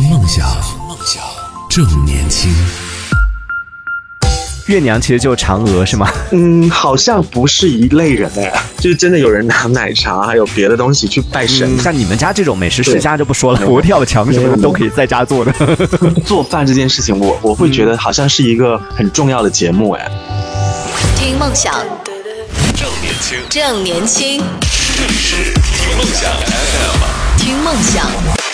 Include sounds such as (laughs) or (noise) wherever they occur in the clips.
听梦想，梦想正年轻。月娘其实就嫦娥是吗？嗯，好像不是一类人哎，就是真的有人拿奶茶还有别的东西去拜神。像你们家这种美食世家就不说了，佛跳墙什么的都可以在家做的。(laughs) 做饭这件事情，我我会觉得好像是一个很重要的节目哎。听梦想，正年轻，正年轻，这里是听梦想 FM，听梦想。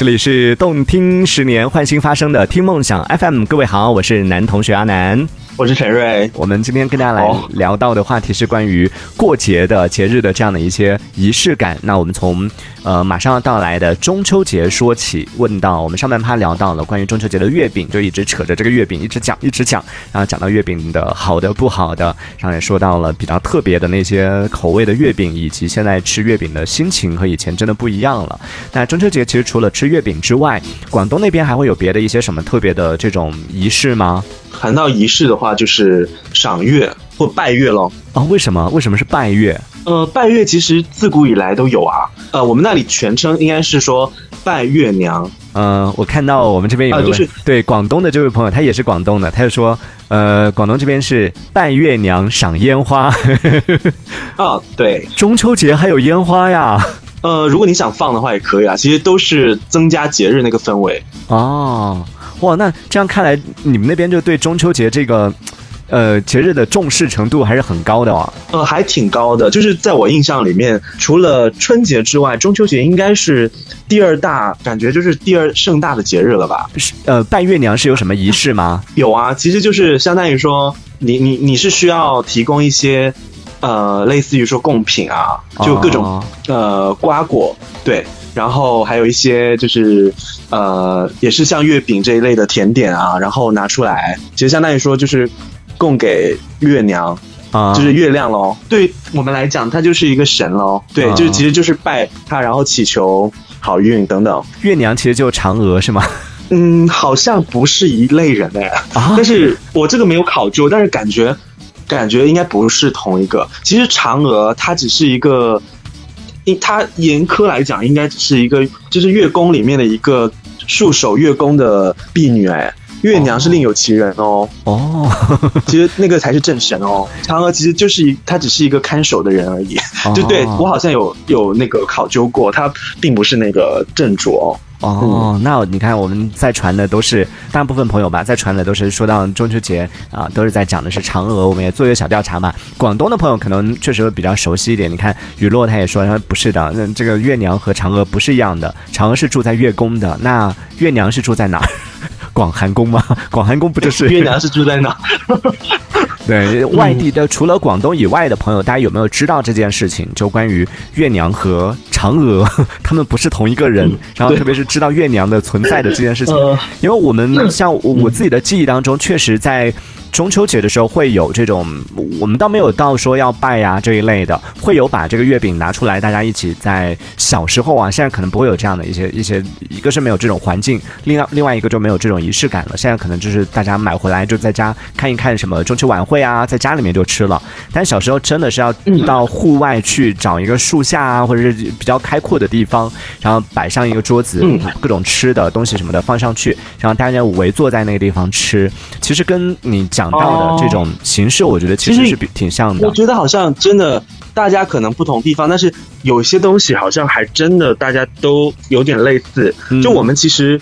这里是动听十年换新发生的听梦想 FM，各位好，我是男同学阿南。我是陈瑞，我们今天跟大家来聊到的话题是关于过节的节日的这样的一些仪式感。那我们从呃马上要到来的中秋节说起，问到我们上半趴聊到了关于中秋节的月饼，就一直扯着这个月饼一直讲一直讲，然后讲到月饼的好的不好的，然后也说到了比较特别的那些口味的月饼，以及现在吃月饼的心情和以前真的不一样了。那中秋节其实除了吃月饼之外，广东那边还会有别的一些什么特别的这种仪式吗？谈到仪式的话，就是赏月或拜月咯。啊、为什么？为什么是拜月？呃，拜月其实自古以来都有啊。呃，我们那里全称应该是说拜月娘。嗯，我看到我们这边有一位、啊就是对广东的这位朋友，他也是广东的，他就说，呃，广东这边是拜月娘赏烟花，(laughs) 啊，对，中秋节还有烟花呀。呃，如果你想放的话也可以啊，其实都是增加节日那个氛围。哦，哇，那这样看来，你们那边就对中秋节这个，呃，节日的重视程度还是很高的哦。呃，还挺高的，就是在我印象里面，除了春节之外，中秋节应该是第二大，感觉就是第二盛大的节日了吧？是呃，拜月娘是有什么仪式吗？有啊，其实就是相当于说，你你你是需要提供一些，呃，类似于说贡品啊，就各种、哦呃瓜果，对，然后还有一些就是呃，也是像月饼这一类的甜点啊，然后拿出来，其实相当于说就是供给月娘，啊，就是月亮喽。对我们来讲，它就是一个神喽。对，啊就是其实就是拜它，然后祈求好运等等。月娘其实就嫦娥是吗？嗯，好像不是一类人哎、啊但是我这个没有考究，但是感觉感觉应该不是同一个。其实嫦娥它只是一个，因它严苛来讲，应该只是一个，就是月宫里面的一个戍守月宫的婢女哎。月娘是另有其人哦，哦，(laughs) 其实那个才是正神哦。嫦娥其实就是一，她只是一个看守的人而已。就对哦我好像有有那个考究过，她并不是那个正主哦。哦，那你看我们在传的都是大部分朋友吧，在传的都是说到中秋节啊，都是在讲的是嫦娥。我们也做一个小调查嘛，广东的朋友可能确实会比较熟悉一点。你看雨落他也说，他说不是的，那这个月娘和嫦娥不是一样的，嫦娥是住在月宫的，那月娘是住在哪儿？(laughs) 广寒宫吗？广寒宫不就是月娘是住在哪？对，外地的除了广东以外的朋友，大家有没有知道这件事情？就关于月娘和嫦娥，(laughs) 他们不是同一个人。然后特别是知道月娘的存在的这件事情，呃因为我们像我我自己的记忆当中，确实在中秋节的时候会有这种，我们倒没有到说要拜呀、这一类的，会有把这个月饼拿出来，大家一起在小时候啊，现在可能不会有这样的一些一些，一个是没有这种环境，另外另外一个就没有这种仪式感了。现在可能就是大家买回来就在家看一看什么中秋晚会啊，在家里面就吃了。但小时候真的是要到户外去找一个树下啊，或者是比较开阔的地方，然后摆上一个桌子，嗯各种吃的东西什么的放上去，然后大家围坐在那个地方吃。其实跟你讲到的这种形式，我觉得其其实实是比挺像的我。觉得好像真的，大家可能不同地方，但是有些东西好像还真的大家都有点类似。嗯就我们其实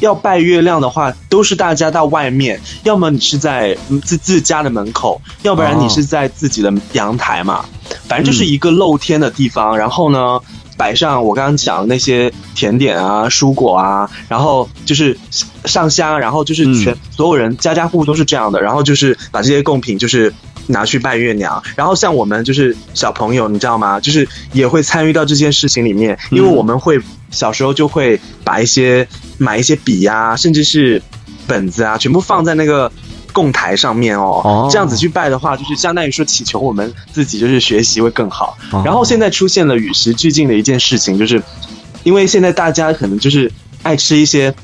要拜月亮的话，都是大家到外面，要么你是在嗯自自家的门口，要不然你是在自己的阳台嘛，反正就是一个露天的地方。然后呢？摆上我刚刚讲的那些甜点啊、蔬果啊，然后就是上香，然后就是全、所有人家家户户都是这样的，然后就是把这些贡品就是拿去拜月娘，然后像我们就是小朋友，你知道吗？就是也会参与到这件事情里面，因为我们会小时候就会把一些买一些笔呀、甚至是本子啊，全部放在那个。供台上面哦，哦这样子去拜的话，就是相当于说祈求我们自己就是学习会更好。哦然后现在出现了与时俱进的一件事情，就是因为现在大家可能就是爱吃一些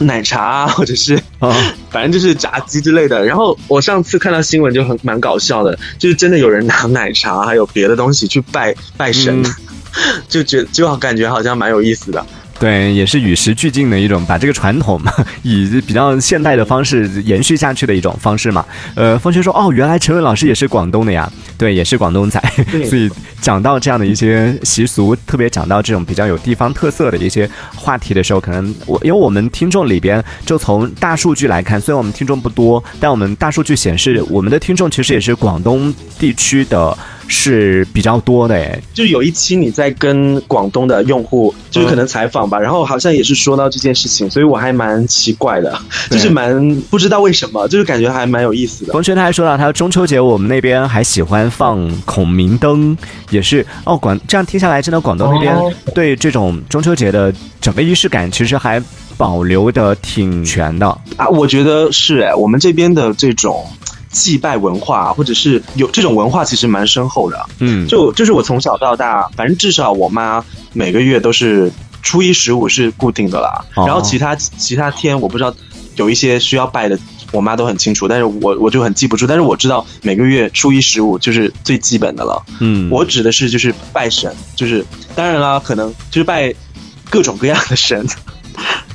奶茶啊，或者是哦 (laughs) 反正就是炸鸡之类的。然后我上次看到新闻就很蛮搞笑的，就是真的有人拿奶茶还有别的东西去拜拜神。嗯 (laughs) 就觉就感觉好像蛮有意思的。对，也是与时俱进的一种，把这个传统嘛，(laughs) 以比较现代的方式延续下去的一种方式嘛。呃，风轩说，哦，原来陈伟老师也是广东的呀，对，也是广东仔，(laughs) 所以讲到这样的一些习俗，特别讲到这种比较有地方特色的一些话题的时候，可能我因为我们听众里边，就从大数据来看，虽然我们听众不多，但我们大数据显示，我们的听众其实也是广东地区的。是比较多的诶，就有一期你在跟广东的用户，就是可能采访吧，然后好像也是说到这件事情，所以我还蛮奇怪的，就是蛮不知道为什么，就是感觉还蛮有意思的。冯轩他还说到，他中秋节我们那边还喜欢放孔明灯，也是哦。广这样听下来，真的广东那边哦对这种中秋节的整个仪式感，其实还保留的挺全的。啊，我觉得是哎，我们这边的这种祭拜文化，或者是有这种文化，其实蛮深厚的。嗯，就就是我从小到大，反正至少我妈每个月都是初一十五是固定的啦，哦然后其他其他天我不知道有一些需要拜的，我妈都很清楚，但是我我就很记不住，但是我知道每个月初一十五就是最基本的了。嗯，我指的是就是拜神，就是当然啦，可能就是拜各种各样的神，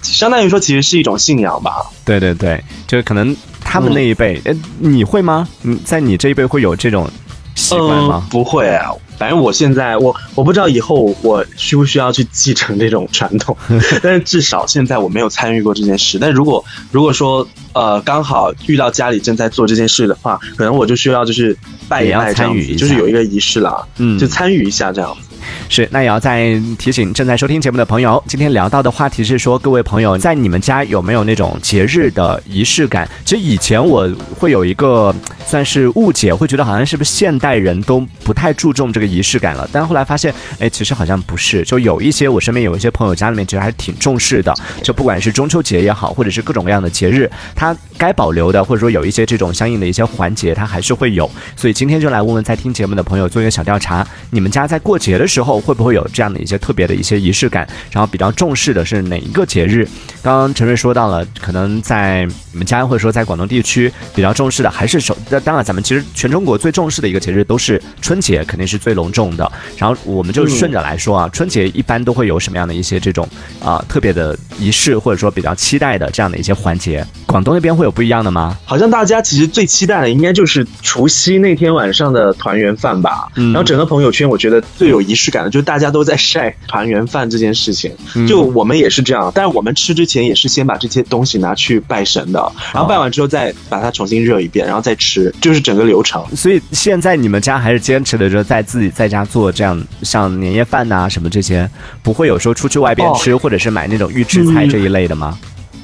相当于说其实是一种信仰吧。对对对，就是可能他们那一辈，呃，你会吗？嗯，在你这一辈会有这种习惯吗嗯？？不会啊，反正我现在我我不知道以后我需不需要去继承这种传统，(laughs) 但是至少现在我没有参与过这件事。但如果如果说呃刚好遇到家里正在做这件事的话，可能我就需要就是拜一拜这样子，就是有一个仪式了，嗯就参与一下这样子。是，那也要再提醒正在收听节目的朋友，今天聊到的话题是说，各位朋友在你们家有没有那种节日的仪式感？其实以前我会有一个算是误解，会觉得好像是不是现代人都不太注重这个仪式感了，但后来发现，哎，其实好像不是，就有一些我身边有一些朋友家里面其实还是挺重视的，就不管是中秋节也好，或者是各种各样的节日，他该保留的，或者说有一些这种相应的一些环节，它还是会有。所以今天就来问问在听节目的朋友做一个小调查，你们家在过节的时候会不会有这样的一些特别的一些仪式感？然后比较重视的是哪一个节日？刚刚陈瑞说到了，可能在你们家或者说在广东地区比较重视的还是首，当然咱们其实全中国最重视的一个节日都是春节，肯定是最隆重的。然后我们就顺着来说啊，春节一般都会有什么样的一些这种啊、特别的仪式，或者说比较期待的这样的一些环节？广东那边会有不一样的吗？好像大家其实最期待的应该就是除夕那天晚上的团圆饭吧。嗯然后整个朋友圈，我觉得最有仪式感的就是大家都在晒团圆饭这件事情。嗯就我们也是这样，但是我们吃之前也是先把这些东西拿去拜神的，然后拜完之后再把它重新热一遍，然后再吃，就是整个流程。所以现在你们家还是坚持的，就在自己在家做这样像年夜饭呐、什么这些，不会有时候出去外边吃，或者是买那种预制菜嗯这一类的吗？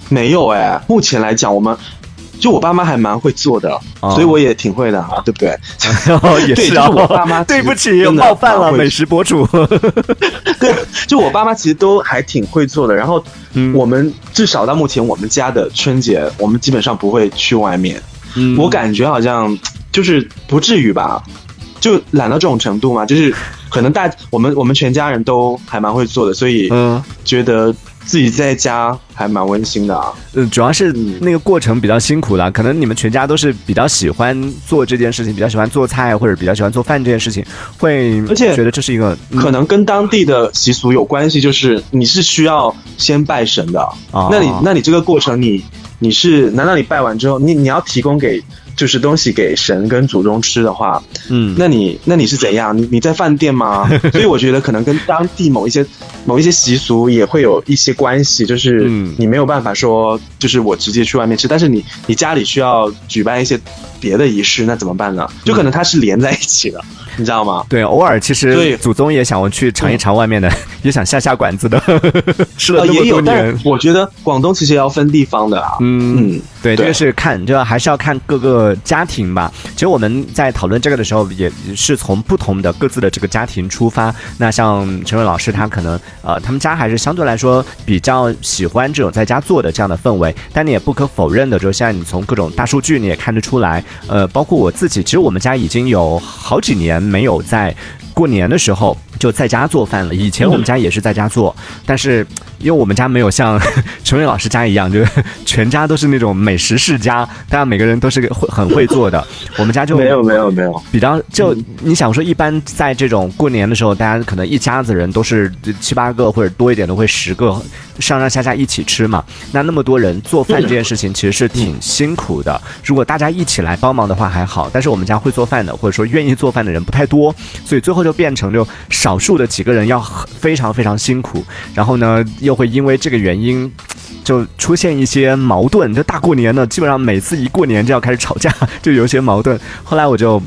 没有哎，目前来讲，我们就我爸妈还蛮会做的，哦所以我也挺会的啊，对不对？(laughs) 也对是啊，就是我爸妈 (laughs) 对不起，冒犯了美食博主。(laughs) 对，就我爸妈其实都还挺会做的。然后嗯我们至少到目前，我们家的春节，我们基本上不会去外面。嗯我感觉好像就是不至于吧，就懒到这种程度嘛。就是可能大我们我们全家人都还蛮会做的，所以嗯觉得自己在家还蛮温馨的啊。嗯，主要是那个过程比较辛苦的，可能你们全家都是比较喜欢做这件事情，比较喜欢做菜或者比较喜欢做饭这件事情，会而且觉得这是一个嗯。可能跟当地的习俗有关系，就是你是需要先拜神的，哦。那你那你这个过程你你是难道你拜完之后，你你要提供给就是东西给神跟祖宗吃的话，嗯那你那你是怎样？你你在饭店吗？(laughs) 所以我觉得可能跟当地某一些某一些习俗也会有一些关系，就是嗯你没有办法说，就是我直接去外面吃，但是你你家里需要举办一些别的仪式，那怎么办呢？就可能它是连在一起的，你知道吗？对，偶尔其实对祖宗也想我去尝一尝外面的，(laughs) 也想下下馆子的，吃了呃，(laughs) 那么多，也有但。我觉得广东其实也要分地方的啊。嗯嗯，对，这个是看，这个还是要看各个家庭吧。其实我们在讨论这个的时候，也是从不同的各自的这个家庭出发。那像陈伟老师，他可能呃，他们家还是相对来说比较喜欢这种在家做的这样的氛围。但你也不可否认的，就是现在你从各种大数据你也看得出来，呃，包括我自己，其实我们家已经有好几年没有在。过年的时候就在家做饭了。以前我们家也是在家做，但是因为我们家没有像 (laughs) 陈伟老师家一样，就是 (laughs) 全家都是那种美食世家，大家每个人都是会很会做的。(laughs) 我们家就没有没有没有，比较就你想说，一般在这种过年的时候，大家可能一家子人都是七八个或者多一点都会十个上上下下一起吃嘛。那那么多人做饭这件事情其实是挺辛苦的。如果大家一起来帮忙的话还好，但是我们家会做饭的或者说愿意做饭的人不太多，所以最后就变成就少数的几个人要非常非常辛苦，然后呢又会因为这个原因。就出现一些矛盾，就大过年的，基本上每次一过年就要开始吵架，就有一些矛盾。后来我就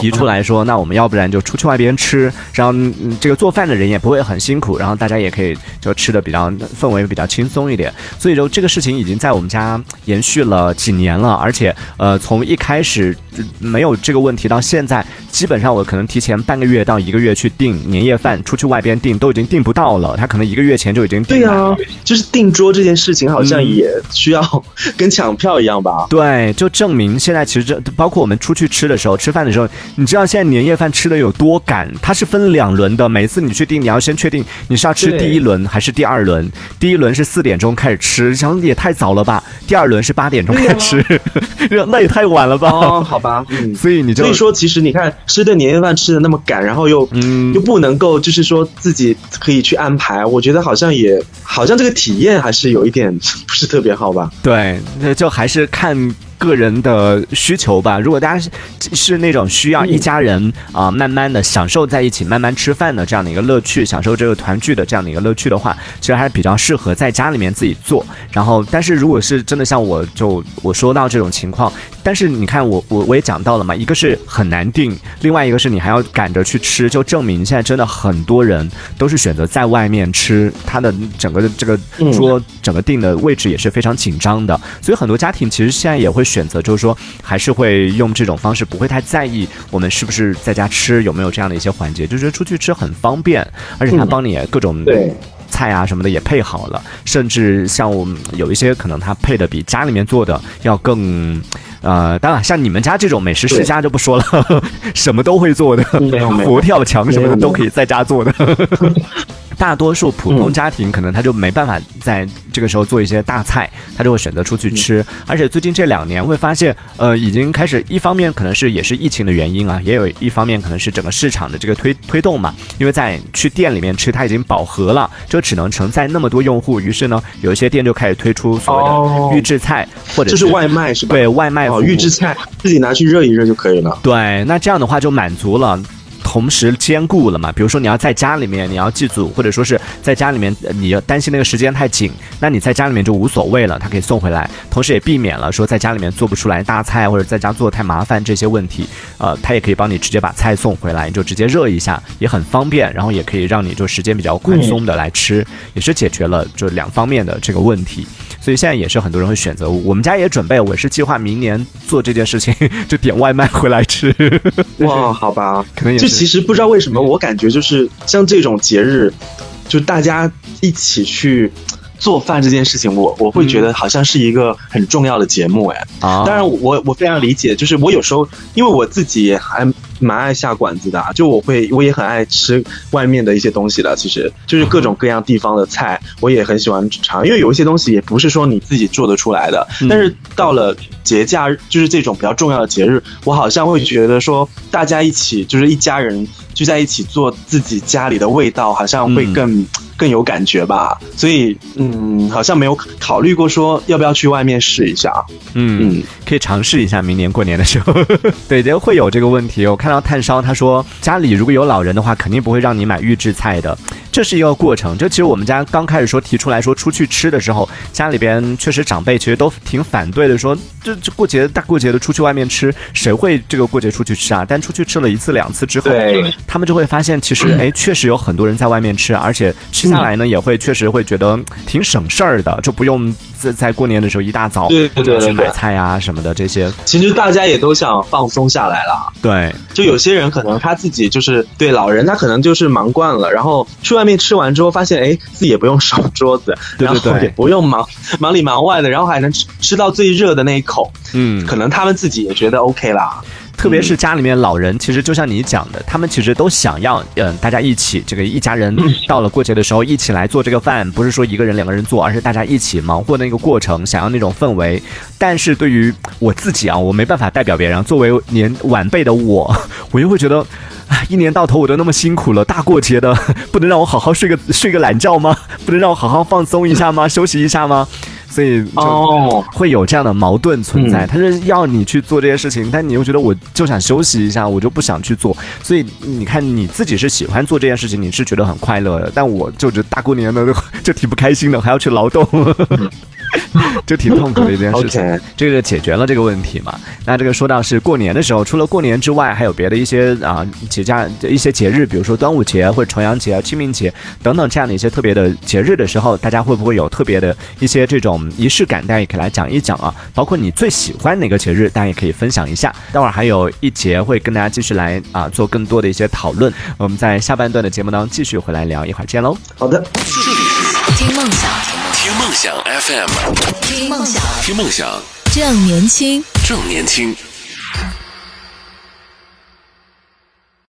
提出来说，那我们要不然就出去外边吃，然后嗯这个做饭的人也不会很辛苦，然后大家也可以就吃的比较氛围比较轻松一点。所以就这个事情已经在我们家延续了几年了，而且呃从一开始没有这个问题到现在，基本上我可能提前半个月到一个月去订年夜饭，出去外边订都已经订不到了，他可能一个月前就已经订对啊，就是订桌这件事情好像也需要 (laughs) 跟抢票一样吧？对，就证明现在其实这包括我们出去吃的时候，吃饭的时候，你知道现在年夜饭吃的有多赶？它是分两轮的，每次你去订，你要先确定你是要吃第一轮还是第二轮。第一轮是四点钟开始吃，想也太早了吧？第二轮是八点钟开始吃，(laughs) 那也太晚了吧？哦，好吧，嗯，所以你就所以说，其实你看吃顿年夜饭吃的那么赶，然后又嗯又不能够就是说自己可以去安排，我觉得好像也好像这个体验还是有一点不是特别好吧？对，那就还是看个人的需求吧。如果大家是是那种需要一家人啊、慢慢的享受在一起、慢慢吃饭的这样的一个乐趣，享受这个团聚的这样的一个乐趣的话，其实还是比较适合在家里面自己做。然后，但是如果是真的像我就我说到这种情况，但是你看我我我也讲到了嘛，一个是很难定，另外一个是你还要赶着去吃，就证明现在真的很多人都是选择在外面吃，他的整个的这个桌、整个定的位置也是非常紧张的，所以很多家庭其实现在也会选择，就是说还是会用这种方式，不会太在意我们是不是在家吃，有没有这样的一些环节，就觉得出去吃很方便，而且他帮你各种、对菜啊什么的也配好了，甚至像我们有一些可能他配的比家里面做的要更。呃，当然，像你们家这种美食世家就不说了，(laughs) 什么都会做的，佛跳墙什么的都可以在家做的。(laughs) 大多数普通家庭可能他就没办法在这个时候做一些大菜，他就会选择出去吃。而且最近这两年会发现，呃，已经开始一方面可能是也是疫情的原因啊，也有一方面可能是整个市场的这个推推动嘛。因为在去店里面吃，它已经饱和了，就只能承载那么多用户。于是呢，有一些店就开始推出所哦谓的预制菜，或者就是外卖是吧？对外卖哦，预制菜自己拿去热一热就可以了。对，那这样的话就满足了。同时兼顾了嘛？比如说你要在家里面，你要祭祖，或者说是在家里面，你要担心那个时间太紧，那你在家里面就无所谓了，它可以送回来，同时也避免了说在家里面做不出来大菜或者在家做太麻烦这些问题。呃，它也可以帮你直接把菜送回来，你就直接热一下，也很方便，然后也可以让你就时间比较宽松的来吃，也是解决了就两方面的这个问题。所以现在也是很多人会选择，我们家也准备，我是计划明年做这件事情，(laughs) 就点外卖回来吃。(laughs) 哇，好吧，可能也就是其实不知道为什么，我感觉就是像这种节日，就大家一起去做饭这件事情，我我会觉得好像是一个很重要的节目哎。啊当然我，我非常理解，就是我有时候因为我自己还蛮爱下馆子的啊，就我会我也很爱吃外面的一些东西的，其实就是各种各样地方的菜，我也很喜欢尝，因为有一些东西也不是说你自己做得出来的，嗯。但是到了节假日，就是这种比较重要的节日，我好像会觉得说大家一起就是一家人聚在一起做自己家里的味道，好像会嗯。更、更有感觉吧，所以嗯，好像没有考虑过说要不要去外面试一下，嗯嗯，可以尝试一下，明年过年的时候，(laughs) 对，就会有这个问题。我看到炭烧他说，家里如果有老人的话，肯定不会让你买预制菜的，这是一个过程。就其实我们家刚开始说提出来说出去吃的时候，家里边确实长辈其实都挺反对的，说这这过节大过节的出去外面吃，谁会这个过节出去吃啊？但出去吃了一次两次之后，他们就会发现，其实哎，确实有很多人在外面吃，而且吃下来呢，也会确实会觉得挺省事儿的，就不用在在过年的时候一大早对对对买菜啊什么的这些。其实大家也都想放松下来了。对，就有些人可能他自己就是对老人，他可能就是忙惯了，然后去外面吃完之后，发现哎自己也不用收桌子，对对对然后也不用忙 (laughs) 忙里忙外的，然后还能吃吃到最热的那一口，嗯，可能他们自己也觉得 OK 啦。特别是家里面老人，其实就像你讲的，他们其实都想要，嗯、大家一起这个一家人到了过节的时候一起来做这个饭，不是说一个人两个人做，而是大家一起忙活那个过程，想要那种氛围。但是对于我自己啊，我没办法代表别人，作为年晚辈的我，我又会觉得。啊，一年到头我都那么辛苦了，大过节的，不能让我好好睡个睡个懒觉吗？不能让我好好放松一下吗？休息一下吗？所以就哦会有这样的矛盾存在。嗯他是要你去做这些事情，但你又觉得我就想休息一下，我就不想去做。所以你看你自己是喜欢做这件事情，你是觉得很快乐的，但我就觉得大过年的就 (laughs) 就挺不开心的，还要去劳动。(laughs) 就挺痛苦的一件事情这个解决了这个问题嘛？那这个说到是过年的时候，除了过年之外，还有别的一些啊节假一些节日，比如说端午节或者重阳节、清明节等等这样的一些特别的节日的时候，大家会不会有特别的一些这种仪式感？大家也可以来讲一讲啊。包括你最喜欢哪个节日，大家也可以分享一下。待会儿还有一节会跟大家继续来啊做更多的一些讨论。我们在下半段的节目当中继续回来聊，一会儿见喽。好的，想 FM，听梦想，听梦想，正年轻。正年轻。